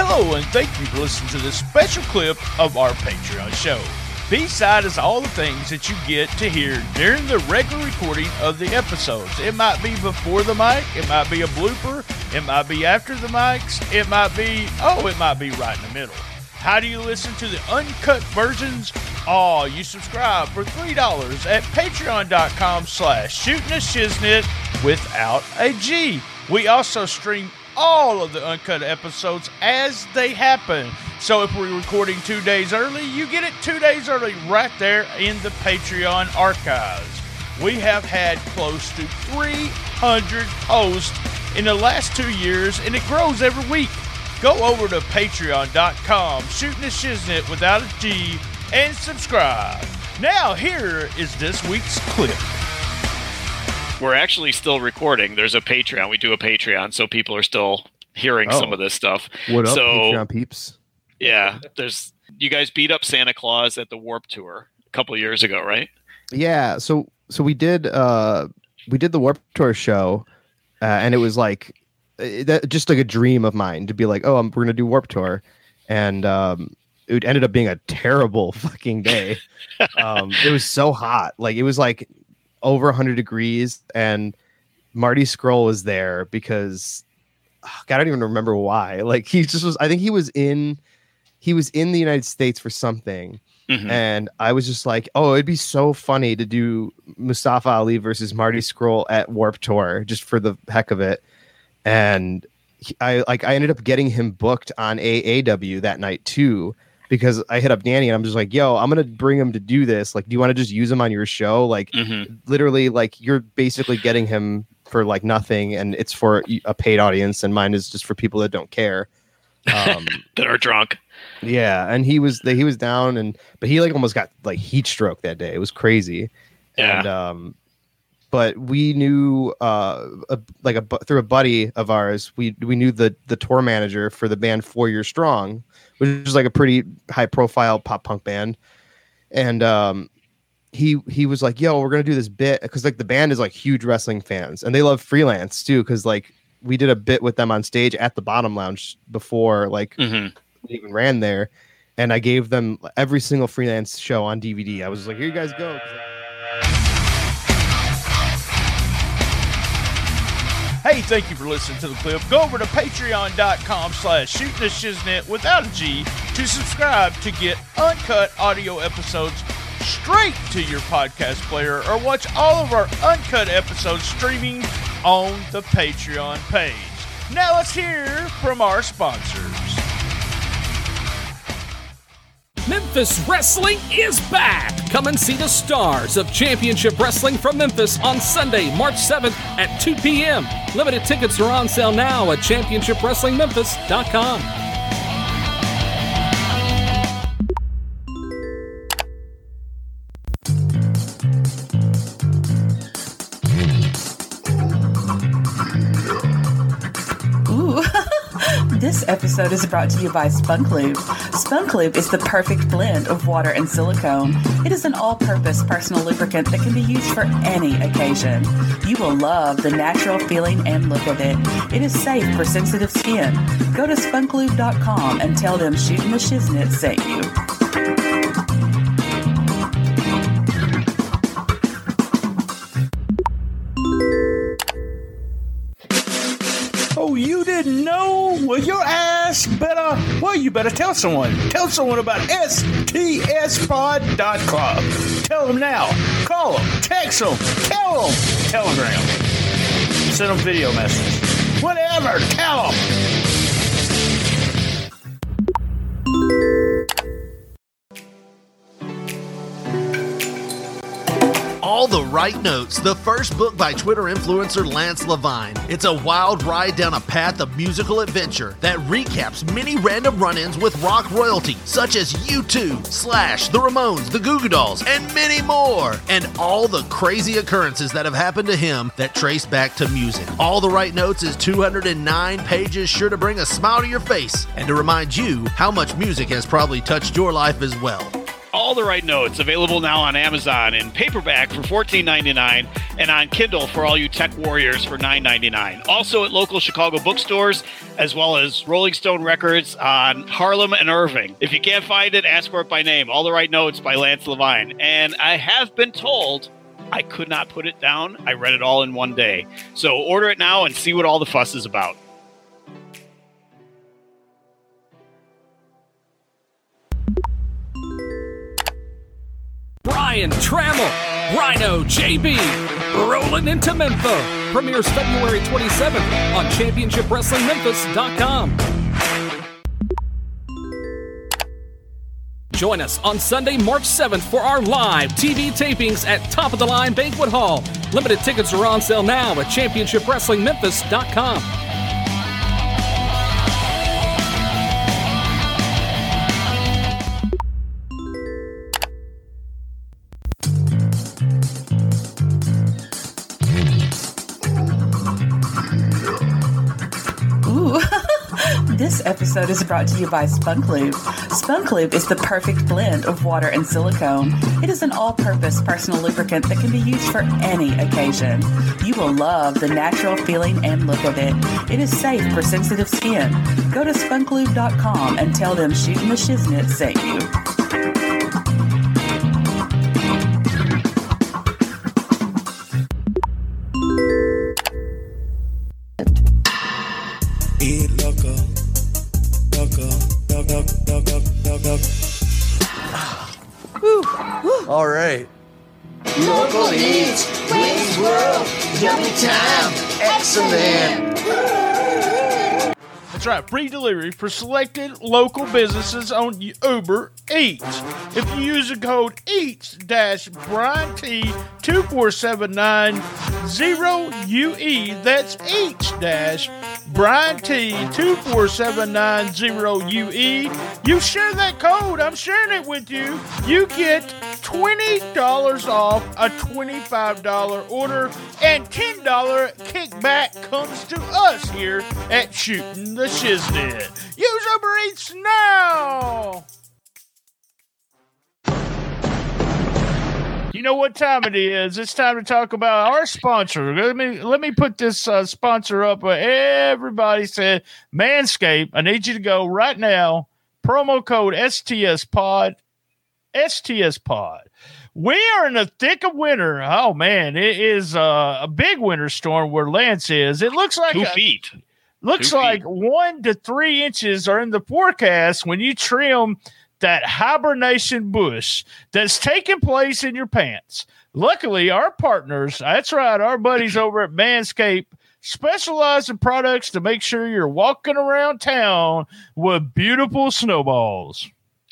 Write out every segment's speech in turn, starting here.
Hello, and thank you for listening to this special clip of our Patreon show. B-side is all the things that you get to hear during the regular recording of the episodes. It might be before the mic, it might be a blooper, it might be after the mics, it might be, oh, it might be right in the middle. How do you listen to the uncut versions? Oh, you subscribe for $3 at patreon.com slash shooting a shiznit without a G. We also stream all of the uncut episodes as they happen. So if we're recording two days early, you get it two days early right there in the Patreon archives. We have had close to 300 hosts in the last two years, and it grows every week. Go over to patreon.com, shooting the shiznit without a G, and subscribe. Now, here is this week's clip. We're actually still recording. There's a Patreon. We do a Patreon, so people are still hearing some Oh. of this stuff. What up, So- Patreon peeps? Yeah, there's you guys beat up Santa Claus at the Warped Tour a couple years ago, right? Yeah, so so we did uh we did the Warped Tour show, uh, and it was like uh, that just like a dream of mine to be like, oh, I'm, we're gonna do Warped Tour, and um, it ended up being a terrible fucking day. um, it was so hot, like it was like over 100 degrees, and Marty Scurll was there because God, I don't even remember why. Like he just was. I think he was in he was in the United States for something Mhm. and I was just like, oh, it'd be so funny to do Mustafa Ali versus Marty Scurll at Warped Tour just for the heck of it. And he- I like I ended up getting him booked on AAW that night too because I hit up Danny and I'm just like, yo, I'm gonna bring him to do this. Like, do you want to just use him on your show? Like, Mhm. literally, like you're basically getting him for like nothing, and it's for a paid audience, and mine is just for people that don't care. Um, That are drunk. yeah, and he was he was down and but he like almost got like heat stroke that day. It was crazy. Yeah. And um but we knew uh a, like a through a buddy of ours, we we knew the the tour manager for the band 4 Year Strong, which is like a pretty high profile pop punk band. And um he he was like, "Yo, we're going to do this bit cuz like the band is like huge wrestling fans and they love freelance too cuz like we did a bit with them on stage at the Bottom Lounge before like Mhm. even ran there and I gave them every single freelance show on DVD. I was like, here you guys go. Hey, thank you for listening to the clip. Go over to patreon.com slash shooting the shiznit without a G to subscribe to get uncut audio episodes straight to your podcast player or watch all of our uncut episodes streaming on the Patreon page. Now let's hear from our sponsors. Memphis Wrestling is back! Come and see the stars of Championship Wrestling from Memphis on Sunday, March 7th at 2 p.m. Limited tickets are on sale now at ChampionshipWrestlingMemphis.com. this episode is brought to you by Spunk Lube. Spunk Lube is the perfect blend of water and silicone. It is an all purpose personal lubricant that can be used for any occasion. You will love the natural feeling and look of it. It is safe for sensitive skin. Go to spunklube.com and tell them Shooting the Shiznit sent you. Oh, you didn't know? Well, your ass better, well, you better tell someone. Tell someone about stspod.club. Tell them now. Call them, text them, tell them, telegram. Send them video messages. Whatever, tell them. Right Notes, the first book by Twitter influencer Lance Levine. It's a wild ride down a path of musical adventure that recaps many random run ins with rock royalty, such as U2, Slash, The Ramones, The Goo Goo Dolls, and many more. And all the crazy occurrences that have happened to him that trace back to music. All the Right Notes is 209 pages, sure to bring a smile to your face and to remind you how much music has probably touched your life as well. All the Right Notes, available now on Amazon in paperback for $14.99 and on Kindle for all you tech warriors for $9.99. Also at local Chicago bookstores, as well as Rolling Stone Records on Harlem and Irving. If you can't find it, ask for it by name. All the Right Notes by Lance Levine. And I have been told I could not put it down. I read it all in one day. So order it now and see what all the fuss is about. Brian Trammell, Rhino JB, rolling into Memphis. Premieres February 27th on ChampionshipWrestlingMemphis.com. Join us on Sunday, March 7th for our live TV tapings at Top of the Line Banquet Hall. Limited tickets are on sale now at ChampionshipWrestlingMemphis.com. this episode is brought to you by Spunk Lube. Spunk Lube is the perfect blend of water and silicone. It is an all purpose personal lubricant that can be used for any occasion. You will love the natural feeling and look of it. It is safe for sensitive skin. Go to spunklube.com and tell them Shooting the Shiznit sent you. All right. Local eats, Wayne's World, yummy time, excellent. That's right, free delivery for selected local businesses on Uber Eats. If you use the code EATS-BRIANT2479, zero UE. That's H dash Brian T two four seven nine zero UE. You share that code. I'm sharing it with you. You get twenty dollars off a twenty five dollar order, and ten dollar kickback comes to us here at Shooting the Shiznit. Use Uber Eats now. You know what time it is? It's time to talk about our sponsor. Let me let me put this uh, sponsor up. Everybody said Manscaped. I need you to go right now. Promo code STS Pod. STS Pod. We are in the thick of winter. Oh man, it is uh, a big winter storm where Lance is. It looks like Two a- feet. Looks Two feet. like one to three inches are in the forecast when you trim that hibernation bush that's taking place in your pants. Luckily, our partners, that's right, our buddies over at Manscaped, specialize in products to make sure you're walking around town with beautiful snowballs.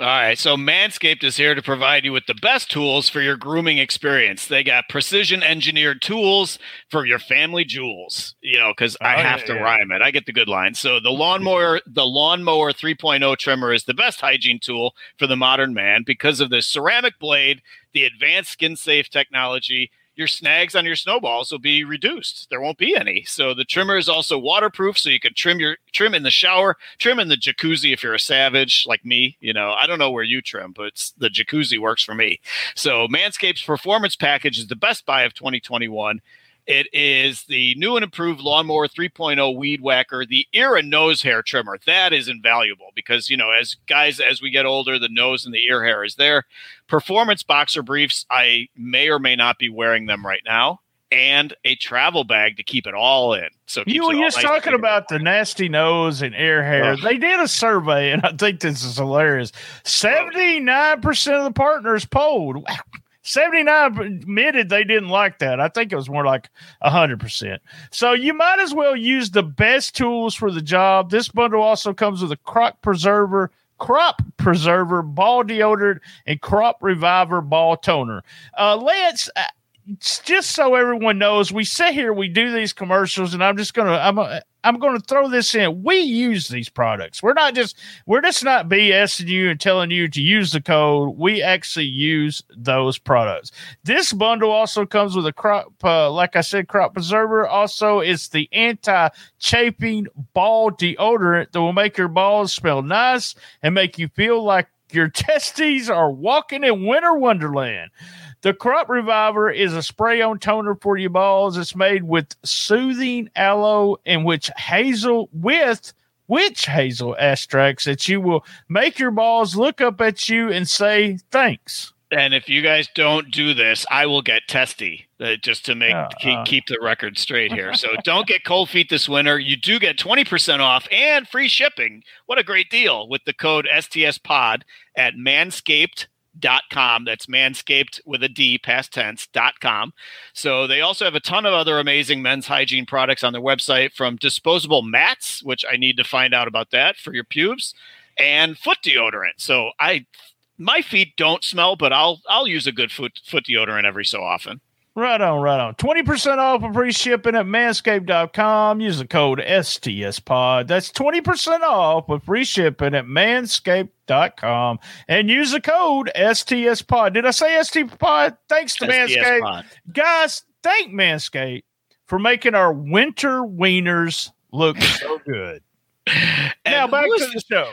All right, so Manscaped is here to provide you with the best tools for your grooming experience. They got precision engineered tools for your family jewels, you know, because I Oh, have yeah, to yeah. rhyme it. I get the good line. So the lawnmower, the lawnmower 3.0 trimmer is the best hygiene tool for the modern man because of the ceramic blade, the advanced skin safe technology. Your snags on your snowballs will be reduced. There won't be any. So the trimmer is also waterproof, so you can trim your trim in the shower, trim in the jacuzzi if you're a savage like me. You know, I don't know where you trim, but the jacuzzi works for me. So Manscaped's performance package is the best buy of 2021. It is the new and improved Lawnmower 3.0 Weed Whacker, the ear and nose hair trimmer. That is invaluable because, you know, as guys, as we get older, the nose and the ear hair is there. Performance boxer briefs, I may or may not be wearing them right now, and a travel bag to keep it all in. So You were just nice talking about the nasty nose and air hair. They did a survey, and I think this is hilarious. 79% of the partners polled. 79 admitted they didn't like that. I think it was more like 100%. So you might as well use the best tools for the job. This bundle also comes with a crop preserver, crop preserver, ball deodorant, and crop reviver ball toner. Uh, Lance, just so everyone knows, we sit here, we do these commercials, and I'm just gonna, I'm, uh, I'm gonna throw this in. We use these products. We're not just, we're just not BSing you and telling you to use the code. We actually use those products. This bundle also comes with a crop, uh, like I said, crop preserver. Also, it's the anti-chafing ball deodorant that will make your balls smell nice and make you feel like your testes are walking in winter wonderland. The Crop Reviver is a spray on toner for your balls. It's made with soothing aloe and witch hazel with witch hazel extracts that you will make your balls look up at you and say thanks. And if you guys don't do this, I will get testy uh, just to make Uh, keep, uh. keep the record straight here. So don't get cold feet this winter. You do get 20% off and free shipping. What a great deal with the code STS pod at manscaped.com. That's manscaped with a D, past tense, dot com. So they also have a ton of other amazing men's hygiene products on their website from disposable mats, which I need to find out about that for your pubes, and foot deodorant. So I my feet don't smell, but I'll I'll use a good foot foot deodorant every so often. Right on, right on. 20% off and free shipping at manscaped.com. Use the code STSPOD. That's 20% off with free shipping at manscaped.com. And use the code STSPOD. Did I say STPod? Thanks to STS Manscaped. pod. Guys, thank Manscaped for making our winter wieners look so good. now back to the show.